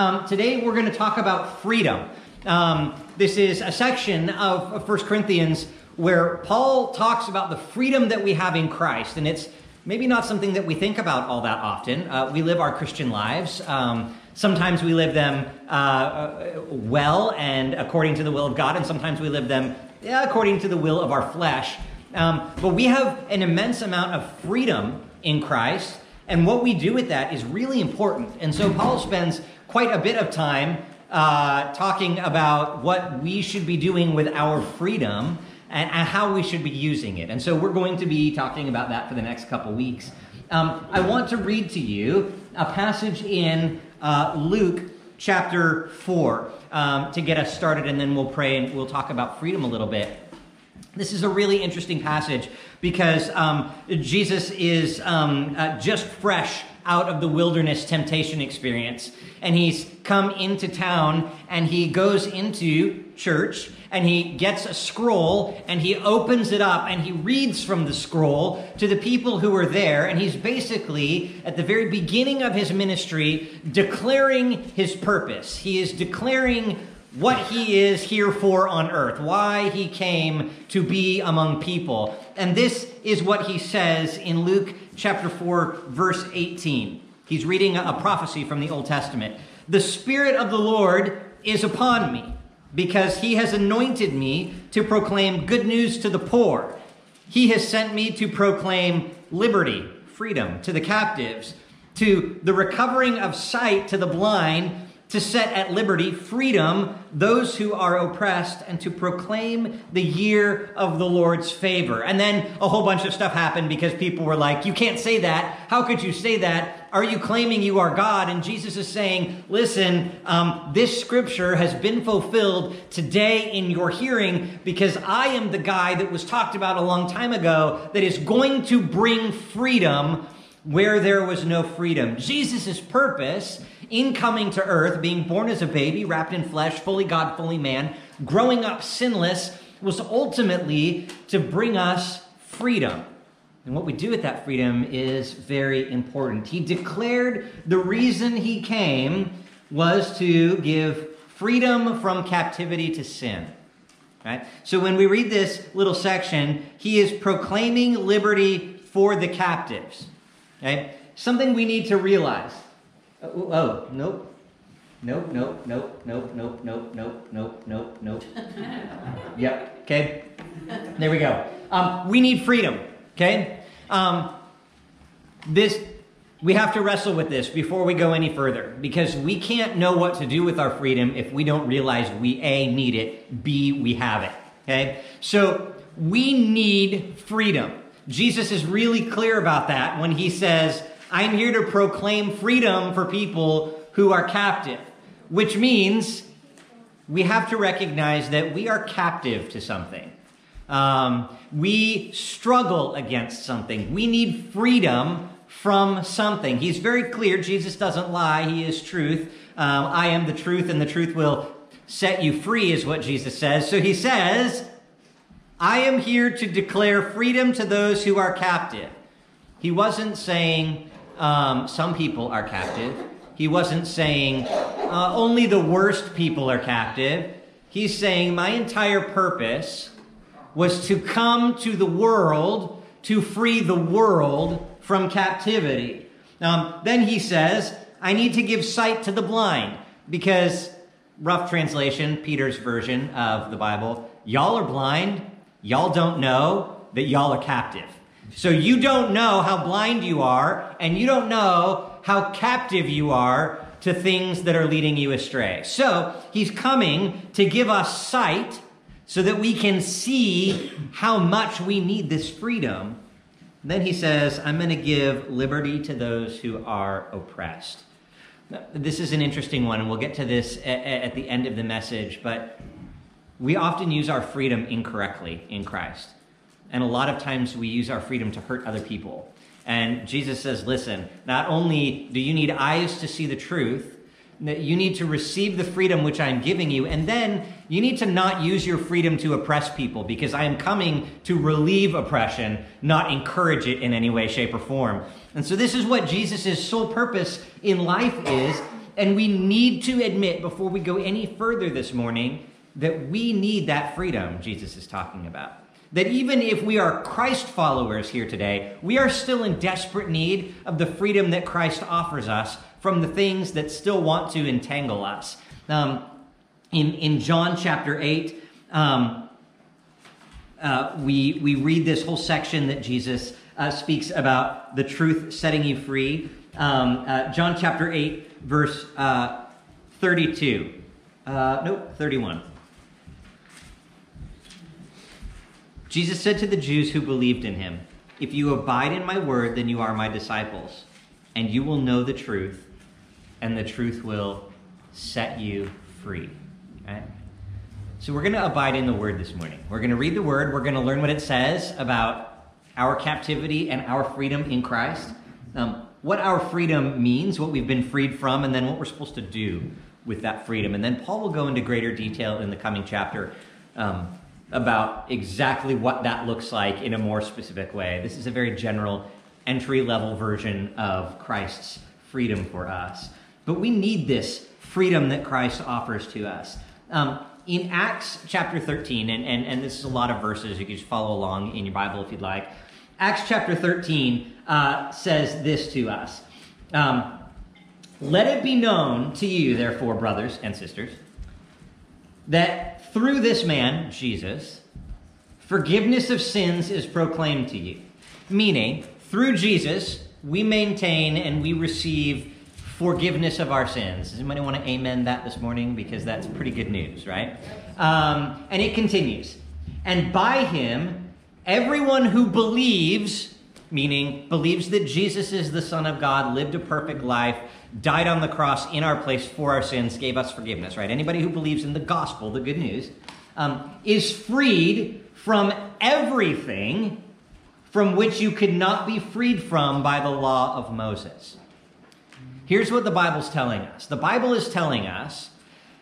Um, today we're going to talk about freedom. Um, this is a section of, of 1 Corinthians where Paul talks about the freedom that we have in Christ. And it's maybe not something that we think about all that often. Uh, we live our Christian lives. Um, sometimes we live them uh, uh, well and according to the will of God, and sometimes we live them according to the will of our flesh. Um, but we have an immense amount of freedom in Christ, and what we do with that is really important. And so Paul spends quite a bit of time uh, talking about what we should be doing with our freedom and, and, how we should be using it. And so we're going to be talking about that for the next couple weeks. Um, I want to read to you a passage in uh, Luke chapter 4 um, to get us started, and then we'll pray and we'll talk about freedom a little bit. This is a really interesting passage because um, Jesus is um, uh, just fresh out of the wilderness temptation experience. And he's come into town and he goes into church and he gets a scroll and he opens it up and he reads from the scroll to the people who are there. And he's basically, at the very beginning of his ministry, declaring his purpose. He is declaring what he is here for on earth, why he came to be among people. And this is what he says in Luke chapter 4, verse 18. He's reading a prophecy from the Old Testament. The Spirit of the Lord is upon me because he has anointed me to proclaim good news to the poor. He has sent me to proclaim liberty, freedom to the captives, to the recovering of sight to the blind to set at liberty freedom those who are oppressed and to proclaim the year of the Lord's favor. And then a whole bunch of stuff happened because people were like, You can't say that. How could you say that? Are you claiming you are God? And Jesus is saying, Listen, um, this scripture has been fulfilled today in your hearing because I am the guy that was talked about a long time ago that is going to bring freedom where there was no freedom. Jesus' purpose in coming to earth, being born as a baby, wrapped in flesh, fully God, fully man, growing up sinless, was ultimately to bring us freedom. And what we do with that freedom is very important. He declared the reason he came was to give freedom from captivity to sin. Right? So when we read this little section, he is proclaiming liberty for the captives. Okay? Something we need to realize. Oh, oh nope. Nope, nope, nope, nope, nope, nope, nope, nope, nope, nope. yep, okay. There we go. Um, we need freedom, okay? Um, this, we have to wrestle with this before we go any further because we can't know what to do with our freedom if we don't realize we A, need it, B, we have it, okay? So we need freedom. Jesus is really clear about that when he says, I'm here to proclaim freedom for people who are captive, which means we have to recognize that we are captive to something. Um, we struggle against something. We need freedom from something. He's very clear. Jesus doesn't lie. He is truth. Um, I am the truth, and the truth will set you free, is what Jesus says. So he says, I am here to declare freedom to those who are captive. He wasn't saying, um, some people are captive. He wasn't saying uh, only the worst people are captive. He's saying my entire purpose was to come to the world to free the world from captivity. Um, then he says, I need to give sight to the blind because, rough translation, Peter's version of the Bible, y'all are blind, y'all don't know that y'all are captive. So you don't know how blind you are, and you don't know how captive you are to things that are leading you astray. So he's coming to give us sight so that we can see how much we need this freedom. Then he says, I'm going to give liberty to those who are oppressed. This is an interesting one, and we'll get to this at the end of the message, but we often use our freedom incorrectly in Christ. And a lot of times we use our freedom to hurt other people. And Jesus says, listen, not only do you need eyes to see the truth, you need to receive the freedom which I am giving you, and then you need to not use your freedom to oppress people because I am coming to relieve oppression, not encourage it in any way, shape, or form. And so, this is what Jesus' sole purpose in life is And we need to admit before we go any further this morning that we need that freedom Jesus is talking about. That even if we are Christ followers here today, we are still in desperate need of the freedom that Christ offers us from the things that still want to entangle us. Um, in, in John chapter 8, um, uh, we, we read this whole section that Jesus uh, speaks about the truth setting you free. Um, uh, John chapter 8, verse uh, 32. Uh, nope, 31. Jesus said to the Jews who believed in him, If you abide in my word, then you are my disciples, and you will know the truth, and the truth will set you free. Right? So we're going to abide in the word this morning. We're going to read the word. We're going to learn what it says about our captivity and our freedom in Christ, um, what our freedom means, what we've been freed from, and then what we're supposed to do with that freedom. And then Paul will go into greater detail in the coming chapter um, about exactly what that looks like in a more specific way. This is a very general entry level version of Christ's freedom for us. But we need this freedom that Christ offers to us. Um, in Acts chapter 13, and, and, and this is a lot of verses, you can just follow along in your Bible if you'd like. Acts chapter 13 uh, says this to us um, Let it be known to you, therefore, brothers and sisters, that through this man, Jesus, forgiveness of sins is proclaimed to you. Meaning, through Jesus, we maintain and we receive forgiveness of our sins. Does anybody want to amen that this morning? Because that's pretty good news, right? Um, and it continues. And by him, everyone who believes, meaning believes that Jesus is the Son of God, lived a perfect life, died on the cross in our place for our sins, gave us forgiveness, right? Anybody who believes in the gospel, the good news, um, is freed from everything from which you could not be freed from by the law of Moses. Here's what the Bible's telling us the Bible is telling us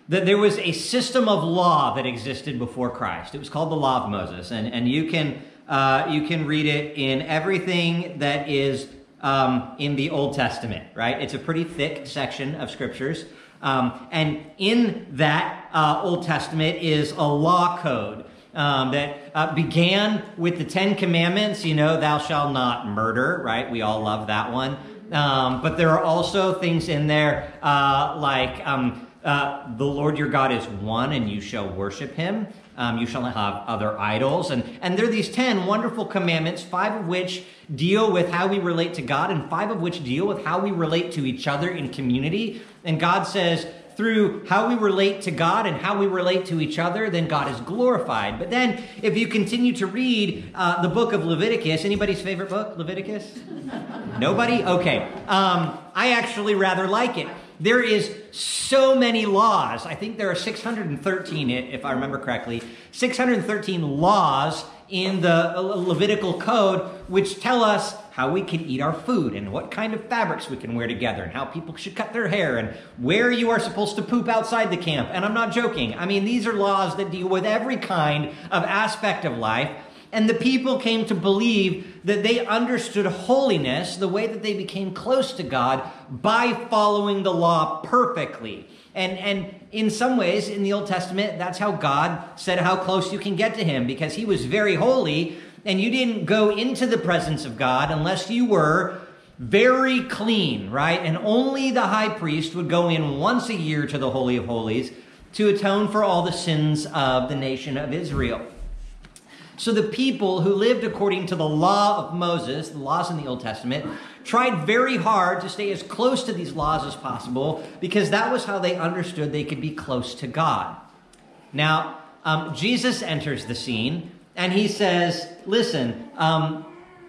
that there was a system of law that existed before Christ. It was called the law of Moses, and, and you, can, uh, you can read it in everything that is um, in the Old Testament, right? It's a pretty thick section of scriptures. Um, and in that uh, Old Testament is a law code um, that uh, began with the Ten Commandments, you know, thou shalt not murder, right? We all love that one. Um, but there are also things in there uh, like um, uh, the Lord your God is one and you shall worship him. Um, you shall not have other idols. And, and there are these 10 wonderful commandments, five of which deal with how we relate to God, and five of which deal with how we relate to each other in community. And God says, through how we relate to God and how we relate to each other, then God is glorified. But then, if you continue to read uh, the book of Leviticus, anybody's favorite book, Leviticus? Nobody? Okay. Um, I actually rather like it there is so many laws. I think there are 613, if I remember correctly, 613 laws in the uh, Levitical code which tell us how we can eat our food and what kind of fabrics we can wear together and how people should cut their hair and where you are supposed to poop outside the camp. And I'm not joking. I mean, these are laws that deal with every kind of aspect of life and the people came to believe that they understood holiness, the way that they became close to God, by following the law perfectly. And, and in some ways, in the Old Testament, that's how God said how close you can get to Him, because He was very holy, and you didn't go into the presence of God unless you were very clean, right? And only the high priest would go in once a year to the Holy of Holies to atone for all the sins of the nation of Israel. So the people who lived according to the law of Moses, the laws in the Old Testament, tried very hard to stay as close to these laws as possible because that was how they understood they could be close to God. Now, um, Jesus enters the scene and he says, Listen, um,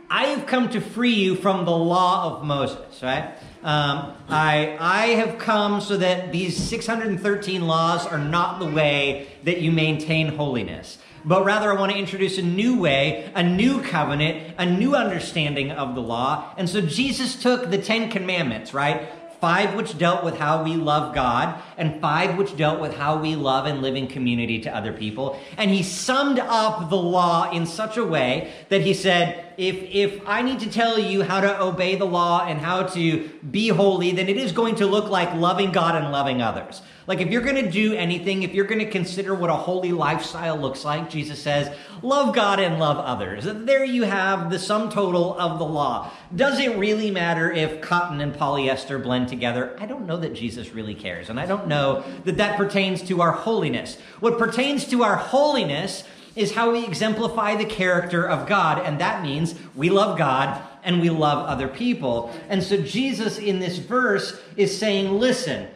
I have come to free you from the law of Moses, right? Um, I, I have come so that these 613 laws are not the way that you maintain holiness but rather I want to introduce a new way, a new covenant, a new understanding of the law. And so Jesus took the Ten Commandments, right? five which dealt with how we love God, and five which dealt with how we love and live in community to other people. And he summed up the law in such a way that he said, if, if I need to tell you how to obey the law and how to be holy, then it is going to look like loving God and loving others. Like if you're going to do anything, if you're going to consider what a holy lifestyle looks like, Jesus says, love God and love others. There you have the sum total of the law. Does it really matter if cotton and polyester blend together? I don't know that Jesus really cares. And I don't know that that pertains to our holiness. What pertains to our holiness is how we exemplify the character of God. And that means we love God and we love other people. And so Jesus in this verse is saying, listen,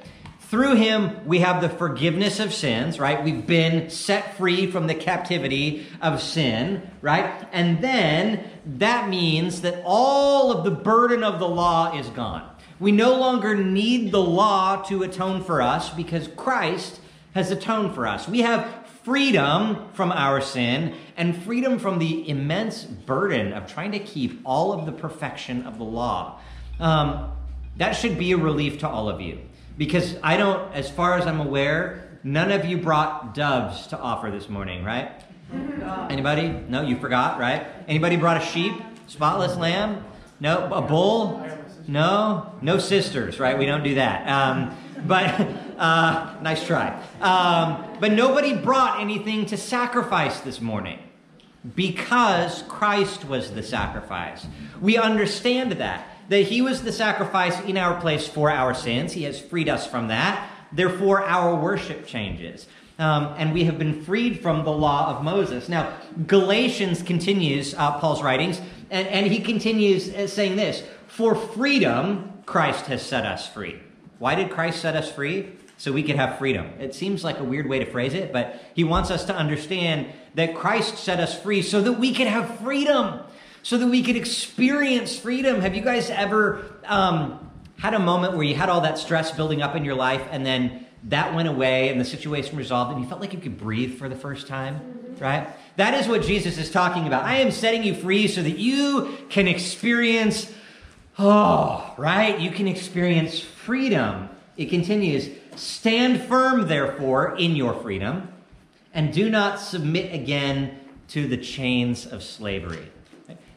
through him, we have the forgiveness of sins, right? We've been set free from the captivity of sin, right? And then that means that all of the burden of the law is gone. We no longer need the law to atone for us because Christ has atoned for us. We have freedom from our sin and freedom from the immense burden of trying to keep all of the perfection of the law. Um, that should be a relief to all of you. Because I don't, as far as I'm aware, none of you brought doves to offer this morning, right? Anybody? No, you forgot, right? Anybody brought a sheep? Spotless lamb? No, a bull? No, no sisters, right? We don't do that. Um, but uh, nice try. Um, but nobody brought anything to sacrifice this morning because Christ was the sacrifice. We understand that that he was the sacrifice in our place for our sins. He has freed us from that. Therefore, our worship changes. Um, and we have been freed from the law of Moses. Now, Galatians continues uh, Paul's writings, and, and he continues uh, saying this For freedom, Christ has set us free. Why did Christ set us free? So we could have freedom. It seems like a weird way to phrase it, but he wants us to understand that Christ set us free so that we could have freedom so that we could experience freedom. Have you guys ever um, had a moment where you had all that stress building up in your life and then that went away and the situation resolved and you felt like you could breathe for the first time? Right? That is what Jesus is talking about. I am setting you free so that you can experience, oh, right? You can experience freedom. It continues Stand firm, therefore, in your freedom, and do not submit again to the chains of slavery.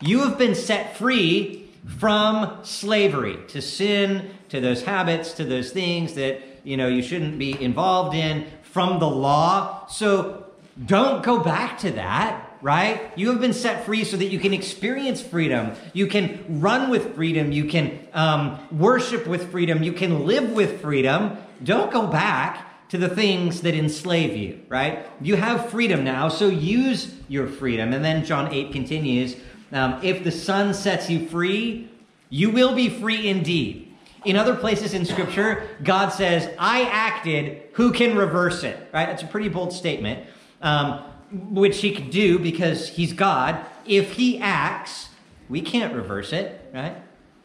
You have been set free from slavery to sin, to those habits, to those things that, you know, you shouldn't be involved in from the law. So don't go back to that, right? You have been set free so that you can experience freedom. You can run with freedom. You can um, worship with freedom. You can live with freedom. Don't go back to the things that enslave you, right? You have freedom now, so use your freedom. And then John 8 continues um, if the Son sets you free, you will be free indeed. In other places in Scripture, God says, I acted, who can reverse it? Right? That's a pretty bold statement, um, which he could do because he's God. If he acts, we can't reverse it, right?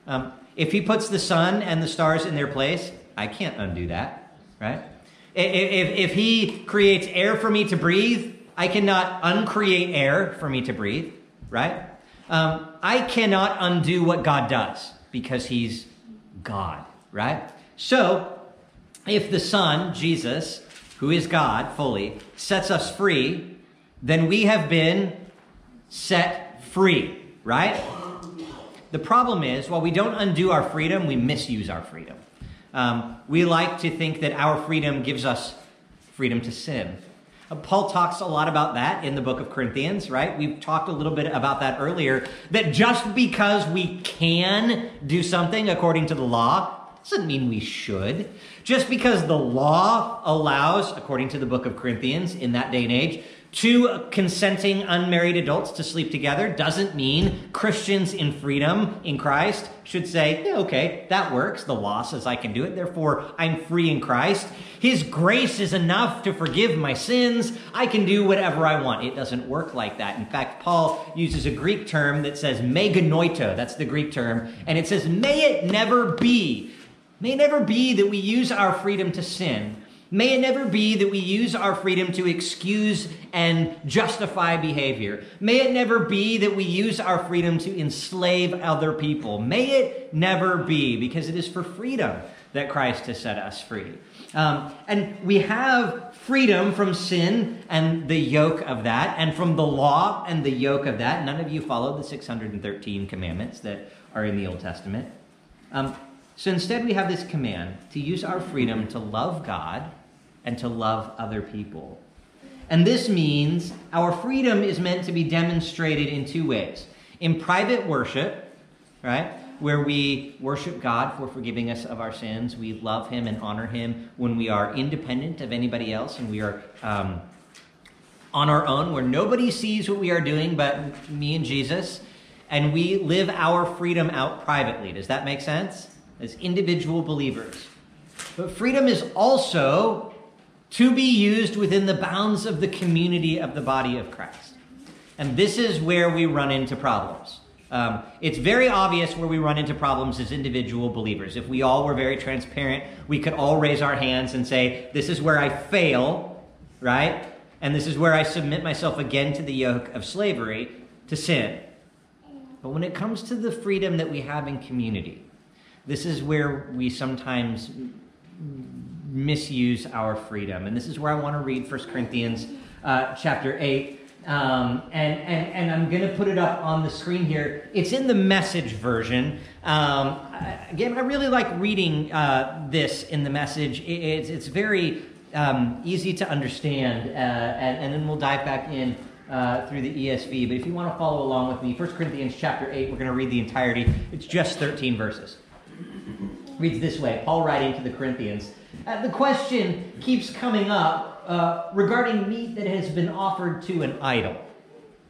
Um, if he puts the sun and the stars in their place, I can't undo that, right? If, if, if he creates air for me to breathe, I cannot uncreate air for me to breathe, right? Um, I cannot undo what God does because he's God, right? So, if the Son, Jesus, who is God fully, sets us free, then we have been set free, right? The problem is, while we don't undo our freedom, we misuse our freedom. Um, we like to think that our freedom gives us freedom to sin. Uh, Paul talks a lot about that in the book of Corinthians, right? We've talked a little bit about that earlier. That just because we can do something according to the law doesn't mean we should. Just because the law allows, according to the book of Corinthians in that day and age, two consenting unmarried adults to sleep together doesn't mean Christians in freedom in Christ should say, yeah, okay, that works. The law says I can do it. Therefore, I'm free in Christ. His grace is enough to forgive my sins. I can do whatever I want. It doesn't work like that. In fact, Paul uses a Greek term that says me genoito. That's the Greek term. And it says, may it never be. May never be that we use our freedom to sin May it never be that we use our freedom to excuse and justify behavior. May it never be that we use our freedom to enslave other people. May it never be, because it is for freedom that Christ has set us free. Um, and we have freedom from sin and the yoke of that, and from the law and the yoke of that. None of you follow the 613 commandments that are in the Old Testament. Um, so instead, we have this command to use our freedom to love God and to love other people. And this means our freedom is meant to be demonstrated in two ways in private worship, right? Where we worship God for forgiving us of our sins. We love Him and honor Him when we are independent of anybody else and we are um, on our own, where nobody sees what we are doing but me and Jesus. And we live our freedom out privately. Does that make sense? As individual believers. But freedom is also to be used within the bounds of the community of the body of Christ. And this is where we run into problems. Um, it's very obvious where we run into problems as individual believers. If we all were very transparent, we could all raise our hands and say, This is where I fail, right? And this is where I submit myself again to the yoke of slavery, to sin. But when it comes to the freedom that we have in community, this is where we sometimes misuse our freedom. And this is where I want to read 1 Corinthians uh, chapter 8. Um, and, and, and I'm going to put it up on the screen here. It's in the message version. Um, again, I really like reading uh, this in the message. It's, it's very um, easy to understand. Uh, and, and, then we'll dive back in uh, through the ESV. But if you want to follow along with me, 1 Corinthians chapter 8, we're going to read the entirety. It's just 13 verses. Reads this way Paul writing to the Corinthians. Uh, the question keeps coming up uh, regarding meat that has been offered to an idol.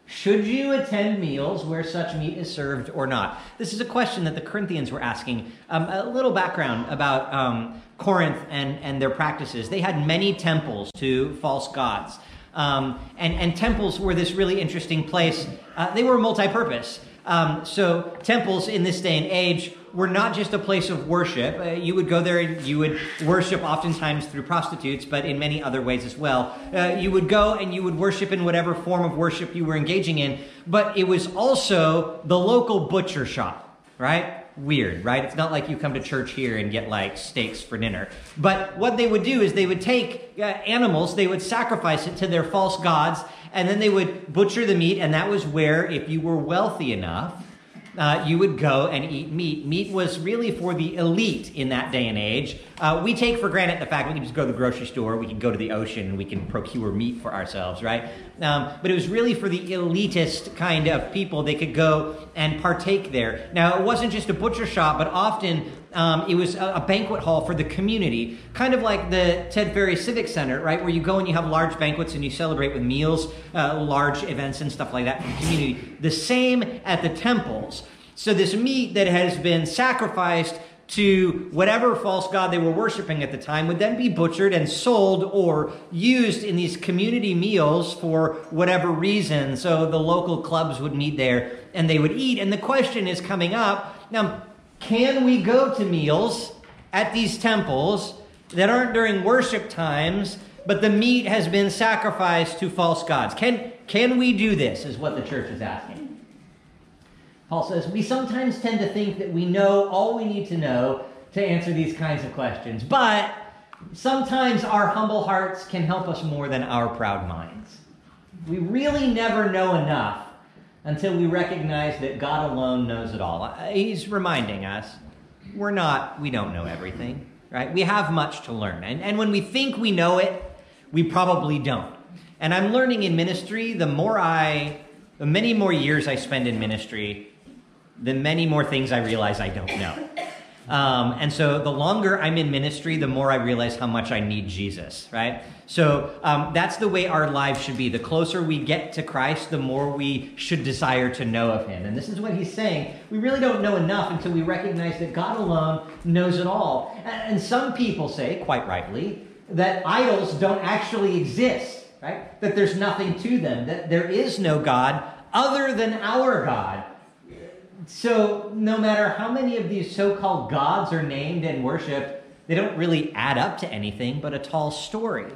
Should you attend meals where such meat is served or not? This is a question that the Corinthians were asking. Um, a little background about um, Corinth and, and their practices. They had many temples to false gods. Um, and, and temples were this really interesting place. Uh, they were multi purpose. Um, so, temples in this day and age were not just a place of worship. Uh, you would go there and you would worship oftentimes through prostitutes, but in many other ways as well. Uh, you would go and you would worship in whatever form of worship you were engaging in, but it was also the local butcher shop, right? Weird, right? It's not like you come to church here and get like steaks for dinner. But what they would do is they would take uh, animals, they would sacrifice it to their false gods, and then they would butcher the meat, and that was where, if you were wealthy enough, uh, you would go and eat meat. Meat was really for the elite in that day and age. Uh, we take for granted the fact we can just go to the grocery store, we can go to the ocean, and we can procure meat for ourselves, right? Um, but it was really for the elitist kind of people. They could go and partake there. Now, it wasn't just a butcher shop, but often um, it was a, a, banquet hall for the community, kind of like the Ted Ferry Civic Center, right, where you go and you have large banquets and you celebrate with meals, uh, large events and stuff like that for the community. The same at the temples. So this meat that has been sacrificed to whatever false god they were worshiping at the time would then be butchered and sold or used in these community meals for whatever reason. So the local clubs would meet there and they would eat. And the question is coming up now, can we go to meals at these temples that aren't during worship times, but the meat has been sacrificed to false gods? Can, can we do this, is what the church is asking. Paul says, We sometimes tend to think that we know all we need to know to answer these kinds of questions, but sometimes our humble hearts can help us more than our proud minds. We really never know enough until we recognize that God alone knows it all. Uh, he's reminding us we're not, we don't know everything, right? We have much to learn. And, and when we think we know it, we probably don't. And I'm learning in ministry, the more I, the many more years I spend in ministry, the many more things I realize I don't know. Um, and so the longer I'm in ministry, the more I realize how much I need Jesus, right? So um, that's the way our lives should be. The closer we get to Christ, the more we should desire to know of Him. And this is what He's saying. We really don't know enough until we recognize that God alone knows it all. And some people say, quite rightly, that idols don't actually exist, right? That there's nothing to them, that there is no God other than our God. So, no matter how many of these so called gods are named and worshiped, they don't really add up to anything but a tall story.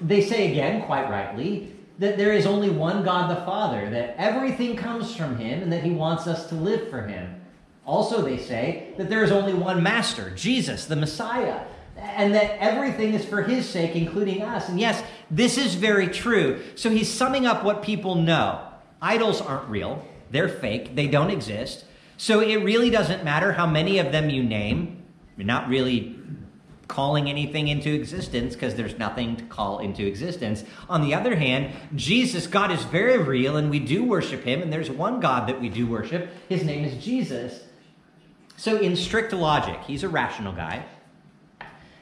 They say again, quite rightly, that there is only one God the Father, that everything comes from Him, and that He wants us to live for Him. Also, they say that there is only one master, Jesus, the Messiah, and that everything is for his sake, including us. And yes, this is very true. So he's summing up what people know. Idols aren't real, they're fake, they don't exist. So it really doesn't matter how many of them you name. You're not really calling anything into existence because there's nothing to call into existence. On the other hand, Jesus, God is very real and we do worship him, and there's one God that we do worship. His name is Jesus. So, in strict logic, he's a rational guy.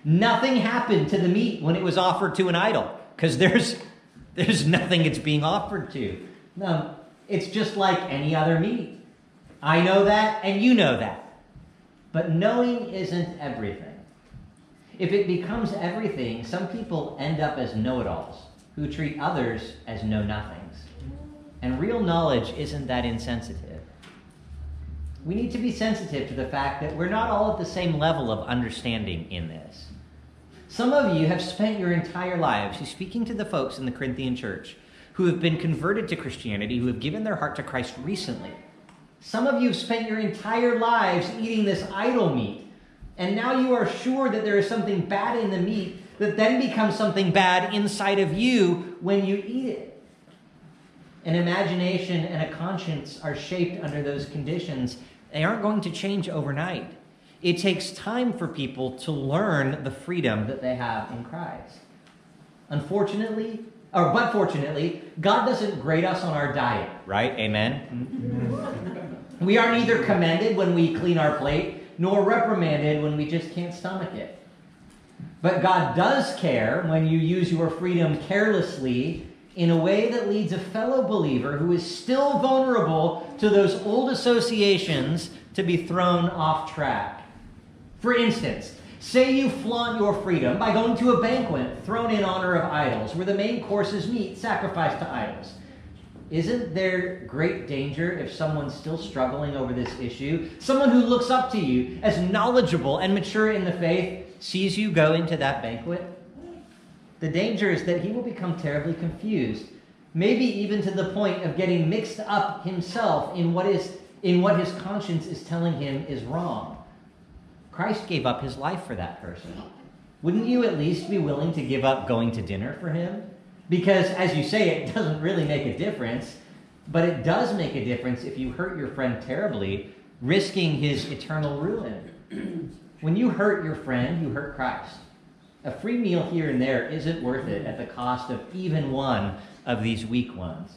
Nothing happened to the meat when it was offered to an idol because there's, there's nothing it's being offered to. No, it's just like any other meat. I know that, and you know that. But knowing isn't everything. If it becomes everything, some people end up as know it alls who treat others as know nothings. And real knowledge isn't that insensitive. We need to be sensitive to the fact that we're not all at the same level of understanding in this. Some of you have spent your entire lives, speaking to the folks in the Corinthian church who have been converted to Christianity, who have given their heart to Christ recently. Some of you have spent your entire lives eating this idol meat, and now you are sure that there is something bad in the meat that then becomes something bad inside of you when you eat it. An imagination and a conscience are shaped under those conditions. They aren't going to change overnight. It takes time for people to learn the freedom that they have in Christ. Unfortunately, or but fortunately, God doesn't grade us on our diet, right? Amen. Mm-hmm. we are neither commended when we clean our plate, nor reprimanded when we just can't stomach it. But God does care when you use your freedom carelessly in a way that leads a fellow believer who is still vulnerable to those old associations to be thrown off track. For instance, Say you flaunt your freedom by going to a banquet thrown in honor of idols, where the main course is meat sacrificed to idols. Isn't there great danger if someone's still struggling over this issue? Someone who looks up to you as knowledgeable and mature in the faith sees you go into that banquet? The danger is that he will become terribly confused, maybe even to the point of getting mixed up himself in what is in what his conscience is telling him is wrong. Christ gave up his life for that person. Wouldn't you at least be willing to give up going to dinner for him? Because, as you say, it doesn't really make a difference, but it does make a difference if you hurt your friend terribly, risking his eternal ruin. when you hurt your friend, you hurt Christ. A free meal here and there isn't worth it at the cost of even one of these weak ones.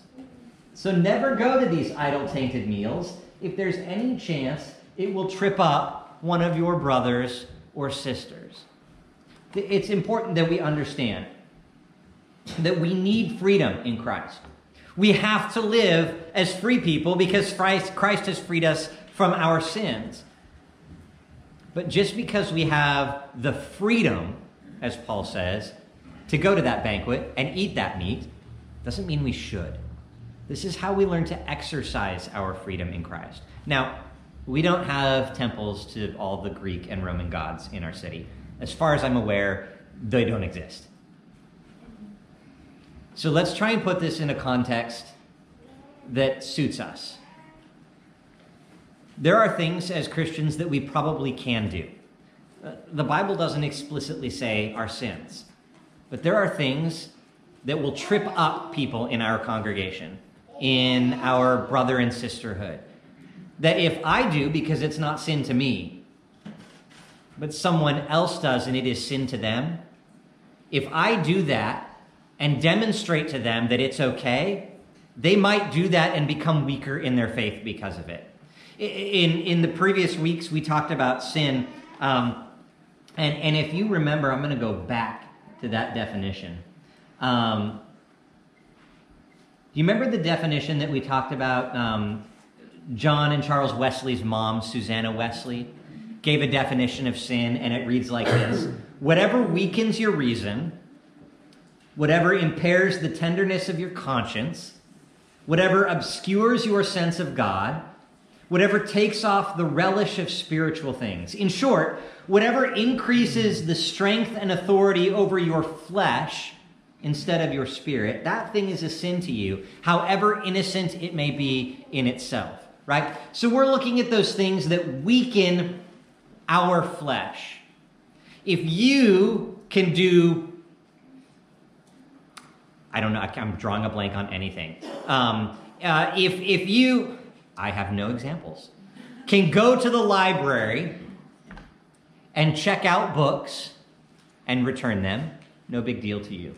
So never go to these idol tainted meals if there's any chance it will trip up one of your brothers or sisters. It's important that we understand that we need freedom in Christ. We have to live as free people because Christ, Christ has freed us from our sins. But just because we have the freedom, as Paul says, to go to that banquet and eat that meat, doesn't mean we should. This is how we learn to exercise our freedom in Christ. Now, we don't have temples to all the Greek and Roman gods in our city. As far as I'm aware, they don't exist. So let's try and put this in a context that suits us. There are things as Christians that we probably can do. Uh, the Bible doesn't explicitly say our sins, but there are things that will trip up people in our congregation, in our brother and sisterhood that if I do because it's not sin to me, but someone else does and it is sin to them, if I do that and demonstrate to them that it's okay, they might do that and become weaker in their faith because of it. In, in the previous weeks, we talked about sin. Um, and, and if you remember, I'm going to go back to that definition. Um, you remember the definition that we talked about um, John and Charles Wesley's mom, Susanna Wesley, gave a definition of sin, and it reads like this Whatever weakens your reason, whatever impairs the tenderness of your conscience, whatever obscures your sense of God, whatever takes off the relish of spiritual things. In short, whatever increases the strength and authority over your flesh instead of your spirit, that thing is a sin to you, however innocent it may be in itself. Right? So we're looking at those things that weaken our flesh. If you can do, I don't know, I'm drawing a blank on anything. Um, uh, if, if you, I have no examples, can go to the library and check out books and return them, no big deal to you.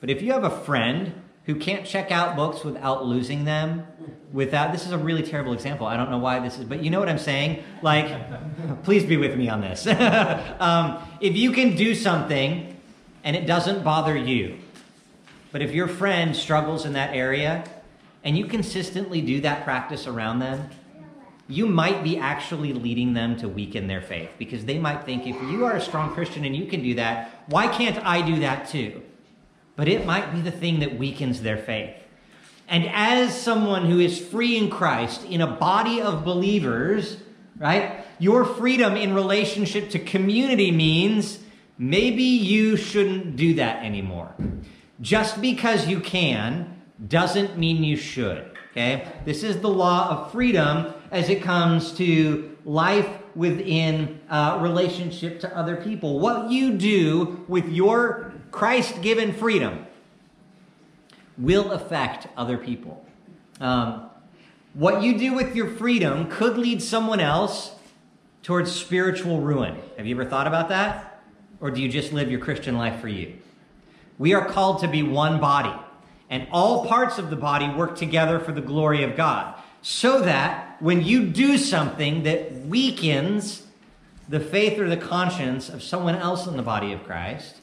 But if you have a friend who can't check out books without losing them, without this is a really terrible example. I don't know why this is, but you know what I'm saying? Like, please be with me on this. um, if you can do something and it doesn't bother you, but if your friend struggles in that area and you consistently do that practice around them, you might be actually leading them to weaken their faith because they might think if you are a strong Christian and you can do that, why can't I do that too? But it might be the thing that weakens their faith. And as someone who is free in Christ in a body of believers, right, your freedom in relationship to community means maybe you shouldn't do that anymore. Just because you can doesn't mean you should. Okay? This is the law of freedom as it comes to life within uh, relationship to other people. What you do with your Christ given freedom will affect other people. Um, what you do with your freedom could lead someone else towards spiritual ruin. Have you ever thought about that? Or do you just live your Christian life for you? We are called to be one body, and all parts of the body work together for the glory of God. So that when you do something that weakens the faith or the conscience of someone else in the body of Christ,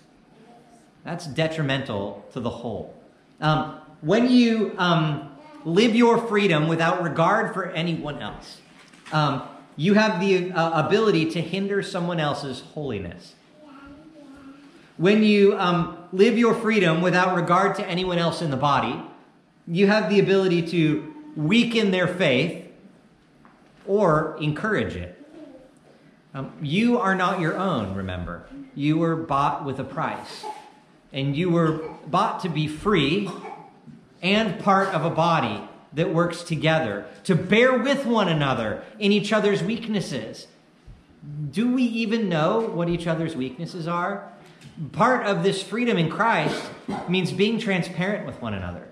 that's detrimental to the whole. Um, when you um, live your freedom without regard for anyone else, um, you have the uh, ability to hinder someone else's holiness. When you um, live your freedom without regard to anyone else in the body, you have the ability to weaken their faith or encourage it. Um, you are not your own, remember. You were bought with a price and you were bought to be free and part of a body that works together to bear with one another in each other's weaknesses. Do we even know what each other's weaknesses are? Part of this freedom in Christ means being transparent with one another,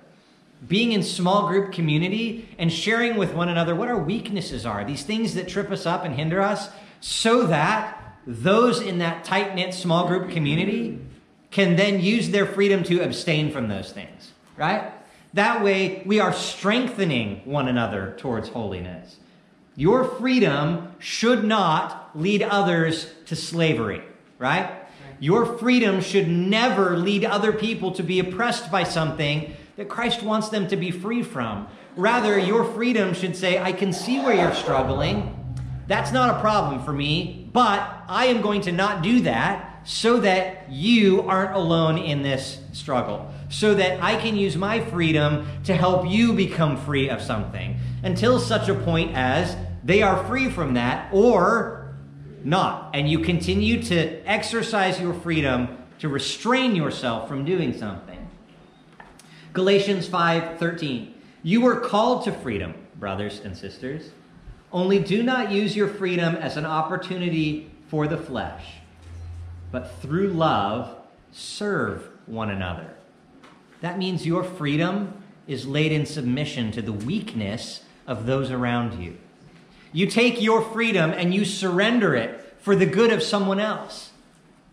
being in small group community and sharing with one another what our weaknesses are, these things that trip us up and hinder us, so that those in that tight knit small group community can then use their freedom to abstain from those things, right? That way, we are strengthening one another towards holiness. Your freedom should not lead others to slavery, right? Your freedom should never lead other people to be oppressed by something that Christ wants them to be free from. Rather, your freedom should say, I can see where you're struggling. That's not a problem for me, but I am going to not do that so that you aren't alone in this struggle, so that I can use my freedom to help you become free of something until such a point as they are free from that or not. And you continue to exercise your freedom to restrain yourself from doing something. Galatians 5:13. You were called to freedom, brothers and sisters. Only do not use your freedom as an opportunity for the flesh but through love, serve one another. That means your freedom is laid in submission to the weakness of those around you. You take your freedom and you surrender it for the good of someone else.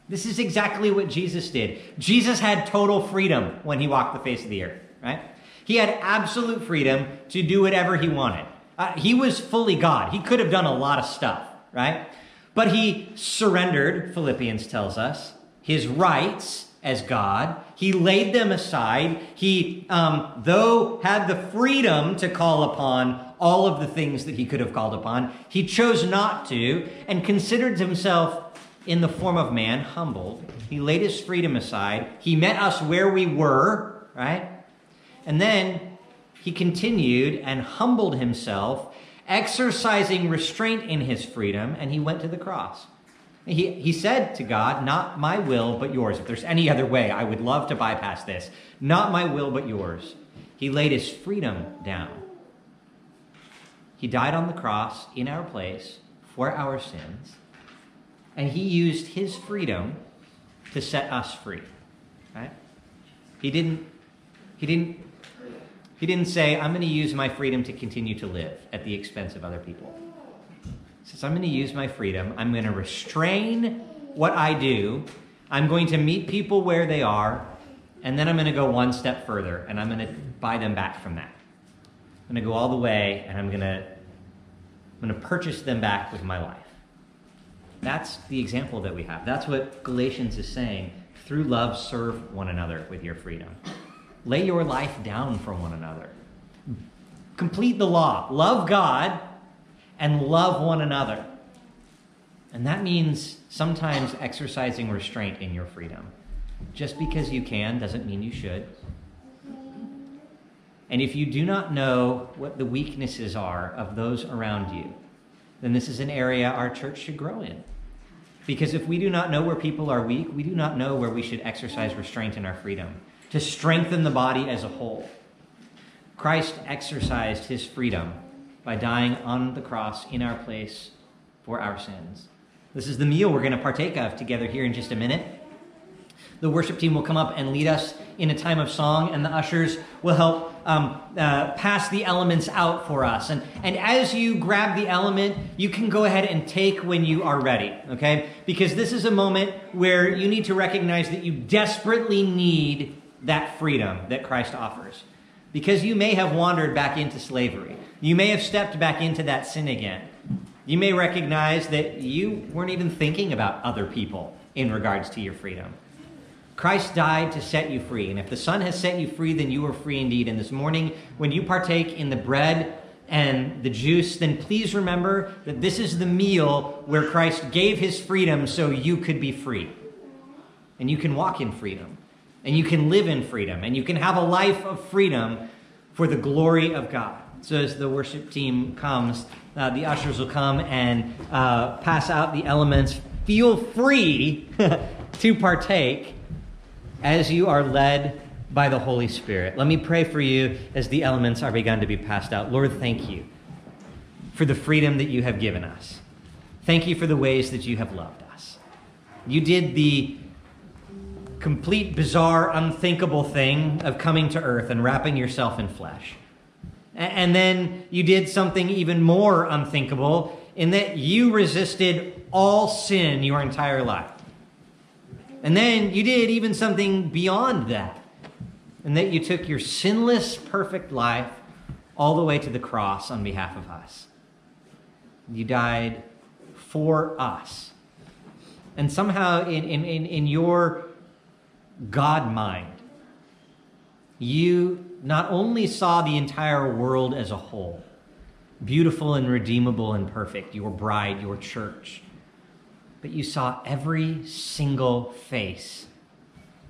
This is exactly what Jesus did. Jesus had total freedom when he walked the face of the earth, right? He had absolute freedom to do whatever he wanted. Uh, he was fully God. He could have done a lot of stuff, right? But he surrendered, Philippians tells us, his rights as God. He laid them aside. He, um, though had the freedom to call upon all of the things that he could have called upon, he chose not to and considered himself in the form of man, humbled. He laid his freedom aside. He met us where we were, right? And then he continued and humbled himself exercising restraint in his freedom, and he went to the cross. He, he said to God, Not my will, but yours. If there's any other way, I would love to bypass this. Not my will, but yours. He laid his freedom down. He died on the cross in our place for our sins, and he used his freedom to set us free. Right? He didn't he didn't he didn't say, I'm going to use my freedom to continue to live at the expense of other people. He says, I'm going to use my freedom. I'm going to restrain what I do. I'm going to meet people where they are. And then I'm going to go one step further and I'm going to buy them back from that. I'm going to go all the way and I'm going to, I'm going to purchase them back with my life. That's the example that we have. That's what Galatians is saying. Through love, serve one another with your freedom. Lay your life down for one another. Complete the law. Love God and love one another. And that means sometimes exercising restraint in your freedom. Just because you can doesn't mean you should. And if you do not know what the weaknesses are of those around you, then this is an area our church should grow in. Because if we do not know where people are weak, we do not know where we should exercise restraint in our freedom to strengthen the body as a whole. Christ exercised his freedom by dying on the cross in our place for our sins. This is the meal we're going to partake of together here in just a minute. The worship team will come up and lead us in a time of song, and the ushers will help um, uh, pass the elements out for us. And, and as you grab the element, you can go ahead and take when you are ready, okay? Because this is a moment where you need to recognize that you desperately need that freedom that Christ offers. Because you may have wandered back into slavery. You may have stepped back into that sin again. You may recognize that you weren't even thinking about other people in regards to your freedom. Christ died to set you free. And if the Son has set you free, then you are free indeed. And this morning, when you partake in the bread and the juice, then please remember that this is the meal where Christ gave his freedom so you could be free. And you can walk in freedom and you can live in freedom, and you can have a life of freedom for the glory of God. So, as the worship team comes, uh, the ushers will come and uh, pass out the elements. Feel free to partake as you are led by the Holy Spirit. Let me pray for you as the elements are begun to be passed out. Lord, thank you for the freedom that you have given us. Thank you for the ways that you have loved us. You did the complete, bizarre, unthinkable thing of coming to earth and wrapping yourself in flesh. And then you did something even more unthinkable in that you resisted all sin your entire life. And then you did even something beyond that, in that you took your sinless, perfect life all the way to the cross on behalf of us. You died for us. And somehow, in, in, in, your God mind. You not only saw the entire world as a whole, beautiful and redeemable and perfect, your bride, your church, but you saw every single face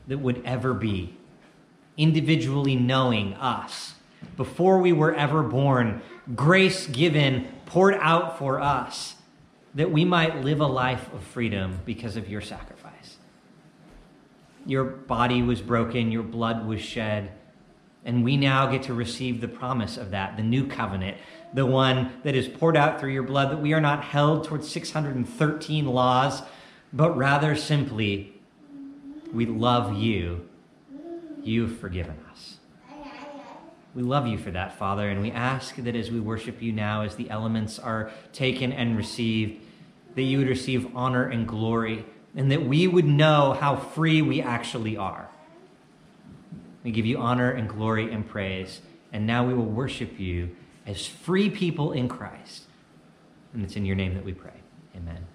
that would ever be, individually knowing us before we were ever born, grace given, poured out for us, that we might live a life of freedom because of your sacrifice. Your body was broken, your blood was shed. And we now get to receive the promise of that, the new covenant, the one that is poured out through your blood, that we are not held towards 613 laws, but rather simply, we love you. You've forgiven us. We love you for that, Father, and we ask that as we worship you now, as the elements are taken and received, that you would receive honor and glory and that we would know how free we actually are. We give you honor and glory and praise. And now we will worship you as free people in Christ. And it's in your name that we pray. Amen.